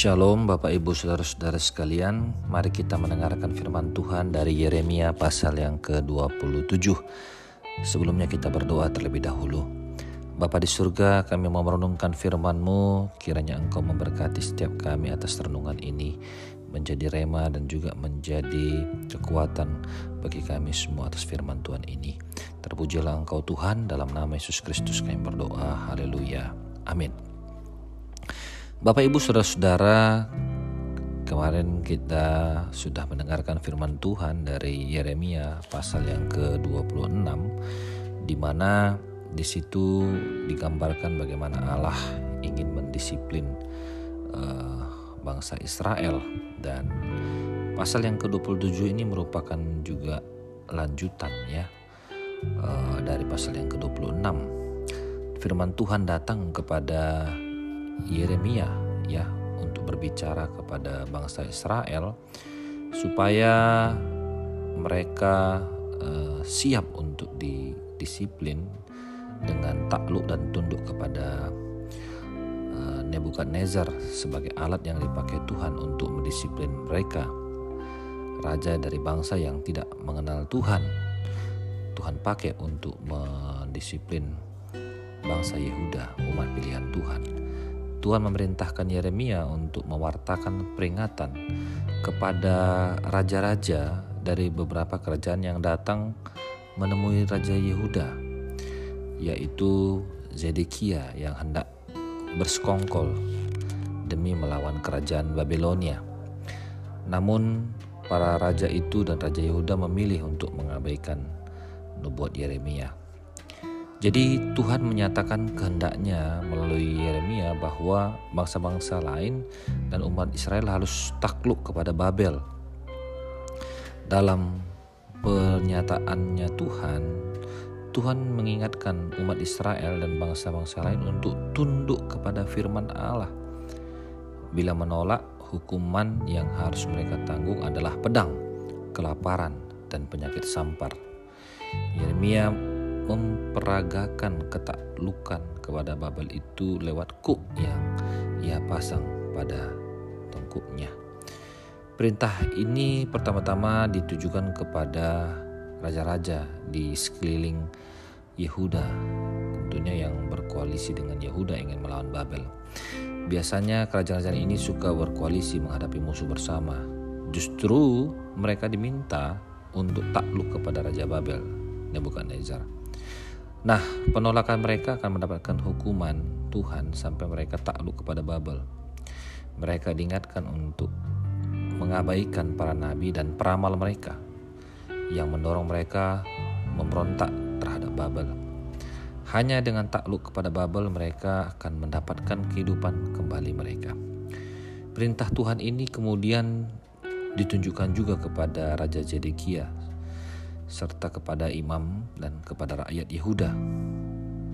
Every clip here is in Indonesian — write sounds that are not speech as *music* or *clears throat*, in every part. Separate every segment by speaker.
Speaker 1: Shalom Bapak Ibu Saudara-saudara sekalian. Mari kita mendengarkan firman Tuhan dari Yeremia pasal yang ke-27 Sebelumnya kita berdoa terlebih dahulu. Bapa di surga kami mau merenungkan firman-Mu. Kiranya Engkau memberkati setiap kami atas renungan ini. Menjadi rema dan juga menjadi kekuatan bagi kami semua atas firman Tuhan ini. Terpujilah Engkau Tuhan dalam nama Yesus Kristus kami berdoa. Haleluya. Amin Bapak Ibu Saudara-saudara, kemarin kita sudah mendengarkan firman Tuhan dari Yeremia pasal yang ke-26 di mana di situ digambarkan bagaimana Allah ingin mendisiplin uh, bangsa Israel dan pasal yang ke-27 ini merupakan juga lanjutan ya uh, dari pasal yang ke-26. Firman Tuhan datang kepada Yeremia ya untuk berbicara kepada bangsa Israel supaya mereka uh, siap untuk didisiplin dengan takluk dan tunduk kepada uh, Nebukadnezar sebagai alat yang dipakai Tuhan untuk mendisiplin mereka. Raja dari bangsa yang tidak mengenal Tuhan. Tuhan pakai untuk mendisiplin bangsa Yehuda umat Tuhan memerintahkan Yeremia untuk mewartakan peringatan kepada raja-raja dari beberapa kerajaan yang datang menemui Raja Yehuda, yaitu Zedekia yang hendak bersekongkol demi melawan kerajaan Babelonia. Namun para raja itu dan Raja Yehuda memilih untuk mengabaikan nubuat Yeremia. Jadi Tuhan menyatakan kehendaknya melalui Yeremia bahwa bangsa-bangsa lain dan umat Israel harus takluk kepada Babel. Dalam pernyataannya Tuhan, Tuhan mengingatkan umat Israel dan bangsa-bangsa lain untuk tunduk kepada firman Allah. Bila menolak, hukuman yang harus mereka tanggung adalah pedang, kelaparan, dan penyakit sampar. Yeremia memperagakan ketaklukan kepada Babel itu lewat kuk yang ia pasang pada tengkuknya. Perintah ini pertama-tama ditujukan kepada raja-raja di sekeliling Yehuda, tentunya yang berkoalisi dengan Yehuda ingin melawan Babel. Biasanya kerajaan-kerajaan ini suka berkoalisi menghadapi musuh bersama. Justru mereka diminta untuk takluk kepada Raja Babel, Nebukadnezar. Nah, penolakan mereka akan mendapatkan hukuman Tuhan sampai mereka takluk kepada Babel. Mereka diingatkan untuk mengabaikan para nabi dan peramal mereka yang mendorong mereka memberontak terhadap Babel. Hanya dengan takluk kepada Babel mereka akan mendapatkan kehidupan kembali mereka. Perintah Tuhan ini kemudian ditunjukkan juga kepada Raja Zedekia serta kepada imam dan kepada rakyat Yehuda.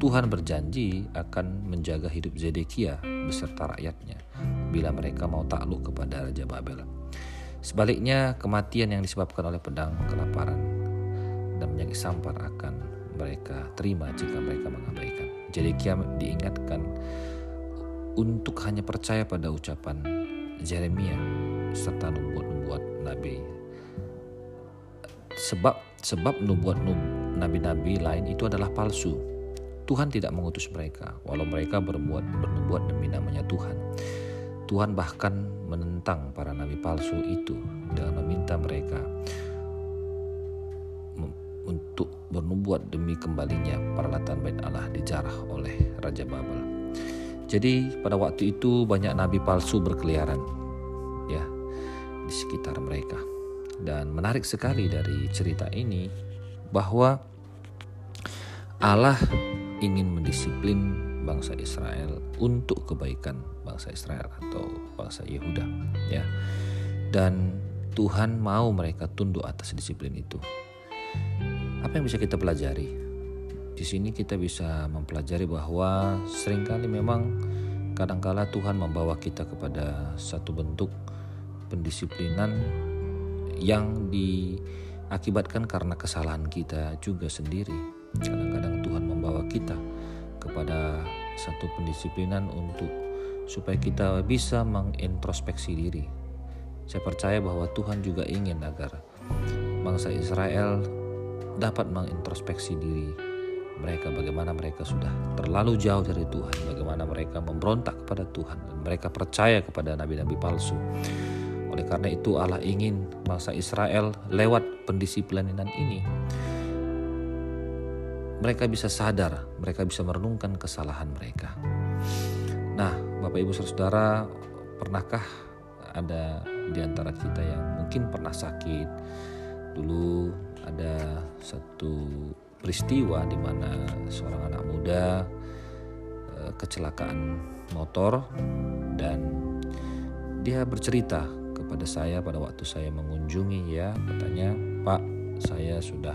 Speaker 1: Tuhan berjanji akan menjaga hidup Zedekia beserta rakyatnya bila mereka mau takluk kepada Raja Babel. Sebaliknya, kematian yang disebabkan oleh pedang, kelaparan, dan penyakit sampar akan mereka terima jika mereka mengabaikan. Zedekia diingatkan untuk hanya percaya pada ucapan Jeremia serta nubuat-nubuat Nabi sebab sebab nubuat nabi-nabi lain itu adalah palsu. Tuhan tidak mengutus mereka, walau mereka berbuat bernubuat demi namanya Tuhan. Tuhan bahkan menentang para nabi palsu itu dengan meminta mereka untuk bernubuat demi kembalinya peralatan bait Allah dijarah oleh Raja Babel. Jadi pada waktu itu banyak nabi palsu berkeliaran ya di sekitar mereka. Dan menarik sekali dari cerita ini bahwa Allah ingin mendisiplin bangsa Israel untuk kebaikan bangsa Israel atau bangsa Yehuda ya. Dan Tuhan mau mereka tunduk atas disiplin itu. Apa yang bisa kita pelajari? Di sini kita bisa mempelajari bahwa sering kali memang kadangkala Tuhan membawa kita kepada satu bentuk pendisiplinan yang diakibatkan karena kesalahan kita juga sendiri. Kadang-kadang Tuhan membawa kita kepada satu pendisiplinan untuk supaya kita bisa mengintrospeksi diri. Saya percaya bahwa Tuhan juga ingin agar bangsa Israel dapat mengintrospeksi diri mereka bagaimana mereka sudah terlalu jauh dari Tuhan, bagaimana mereka memberontak kepada Tuhan dan mereka percaya kepada nabi-nabi palsu. Oleh karena itu Allah ingin bangsa Israel lewat pendisiplinan ini mereka bisa sadar, mereka bisa merenungkan kesalahan mereka. Nah, Bapak Ibu Saudara, pernahkah ada di antara kita yang mungkin pernah sakit? Dulu ada satu peristiwa di mana seorang anak muda eh, kecelakaan motor dan dia bercerita kepada saya pada waktu saya mengunjungi ya katanya Pak saya sudah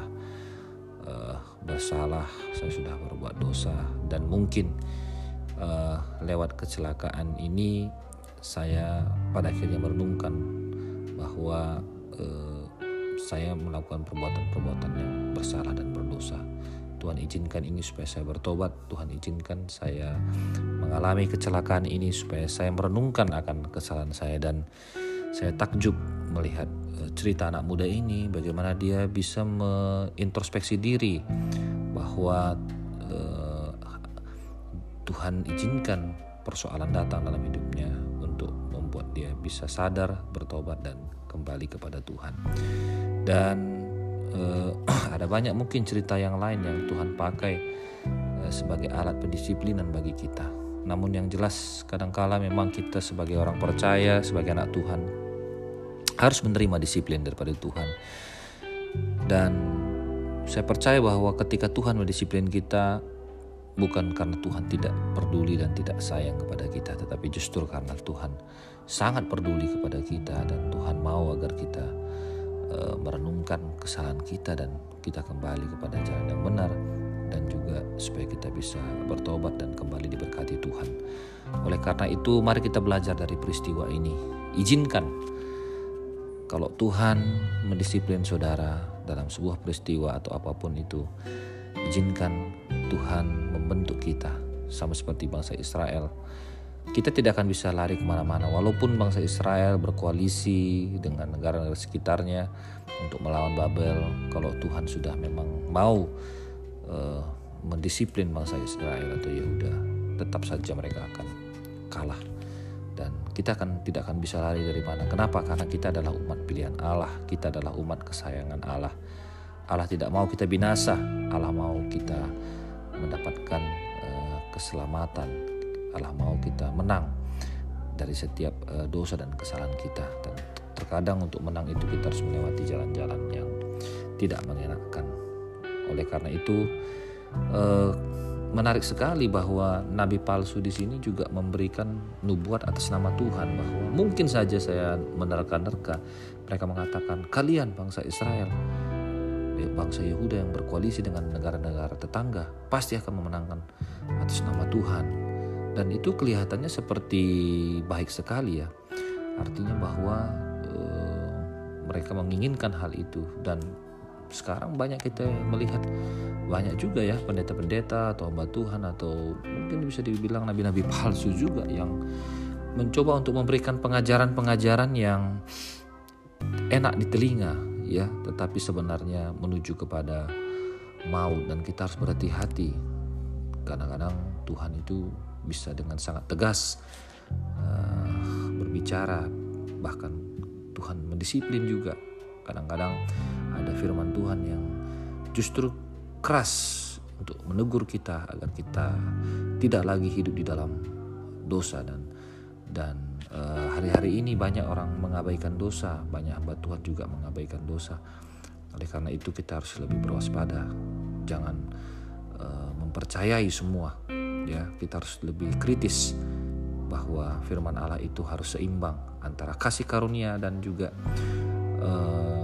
Speaker 1: uh, bersalah saya sudah berbuat dosa dan mungkin uh, lewat kecelakaan ini saya pada akhirnya merenungkan bahwa uh, saya melakukan perbuatan-perbuatan yang bersalah dan berdosa. Tuhan izinkan ini supaya saya bertobat. Tuhan izinkan saya mengalami kecelakaan ini supaya saya merenungkan akan kesalahan saya dan saya takjub melihat eh, cerita anak muda ini bagaimana dia bisa mengintrospeksi diri bahwa uh, Tuhan izinkan persoalan datang dalam hidupnya untuk membuat dia bisa sadar, bertobat dan kembali kepada Tuhan. Dan uh, *clears throat* ada banyak mungkin cerita yang lain yang Tuhan pakai uh, sebagai alat pendisiplinan bagi kita. Namun yang jelas kadangkala memang kita sebagai orang percaya, sebagai anak Tuhan harus menerima disiplin daripada Tuhan. Dan saya percaya bahwa ketika Tuhan mendisiplin kita bukan karena Tuhan tidak peduli dan tidak sayang kepada kita, tetapi justru karena Tuhan sangat peduli kepada kita dan Tuhan mau agar kita uh, merenungkan kesalahan kita dan kita kembali kepada jalan yang benar dan juga supaya kita bisa bertobat dan kembali diberkati Tuhan. Oleh karena itu, mari kita belajar dari peristiwa ini. Izinkan kalau Tuhan mendisiplin saudara dalam sebuah peristiwa atau apa pun itu, izinkan Tuhan membentuk kita sama seperti bangsa Israel. Kita tidak akan bisa lari ke mana-mana walaupun bangsa Israel berkoalisi dengan negara-negara sekitarnya untuk melawan Babel. Kalau Tuhan sudah memang mau uh, mendisiplin bangsa Israel atau Yehuda, tetap saja mereka akan kalah dan kita akan tidak akan bisa lari dari mana. Kenapa? Karena kita adalah umat pilihan Allah, kita adalah umat kesayangan Allah. Allah tidak mau kita binasa, Allah mau kita mendapatkan uh, keselamatan. Allah mau kita menang dari setiap uh, dosa dan kesalahan kita. Dan terkadang untuk menang itu kita harus melewati jalan-jalan yang tidak mengenakan. Oleh karena itu, uh, menarik sekali bahwa nabi palsu di sini juga memberikan nubuat atas nama Tuhan bahwa mungkin saja saya menerka-nerka. Mereka mengatakan kalian bangsa Israel ya, bangsa Yehuda yang berkoalisi dengan negara-negara tetangga pasti akan memenangkan atas nama Tuhan. Dan itu kelihatannya seperti baik sekali ya. Artinya bahwa e, mereka menginginkan hal itu dan sekarang banyak kita melihat banyak juga ya pendeta-pendeta atau hamba Tuhan atau mungkin bisa dibilang nabi-nabi palsu juga yang mencoba untuk memberikan pengajaran-pengajaran yang enak di telinga ya. Tetapi sebenarnya menuju kepada maut dan kita harus berhati-hati. Kadang-kadang Tuhan itu bisa dengan sangat tegas uh, berbicara bahkan Tuhan mendisiplin juga. Kadang-kadang ada firman Tuhan yang justru keras untuk menegur kita agar kita tidak lagi hidup di dalam dosa dan dan uh, hari-hari ini banyak orang mengabaikan dosa, banyak hamba Tuhan juga mengabaikan dosa. Oleh karena itu kita harus lebih berwaspada, jangan uh, mempercayai semua. Ya, kita harus lebih kritis bahwa firman Allah itu harus seimbang antara kasih karunia dan juga uh,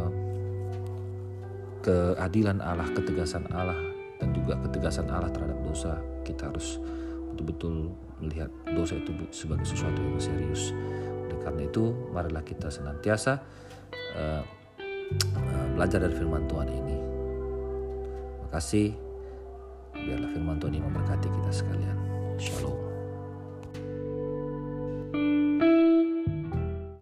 Speaker 1: keadilan Allah, ketegasan Allah dan juga ketegasan Allah terhadap dosa, kita harus betul-betul melihat dosa itu sebagai sesuatu yang serius. Oleh karena itu, marilah kita senantiasa uh, uh, belajar dari firman Tuhan ini. Terima kasih. Biarlah firman Tuhan ini memberkati kita sekalian.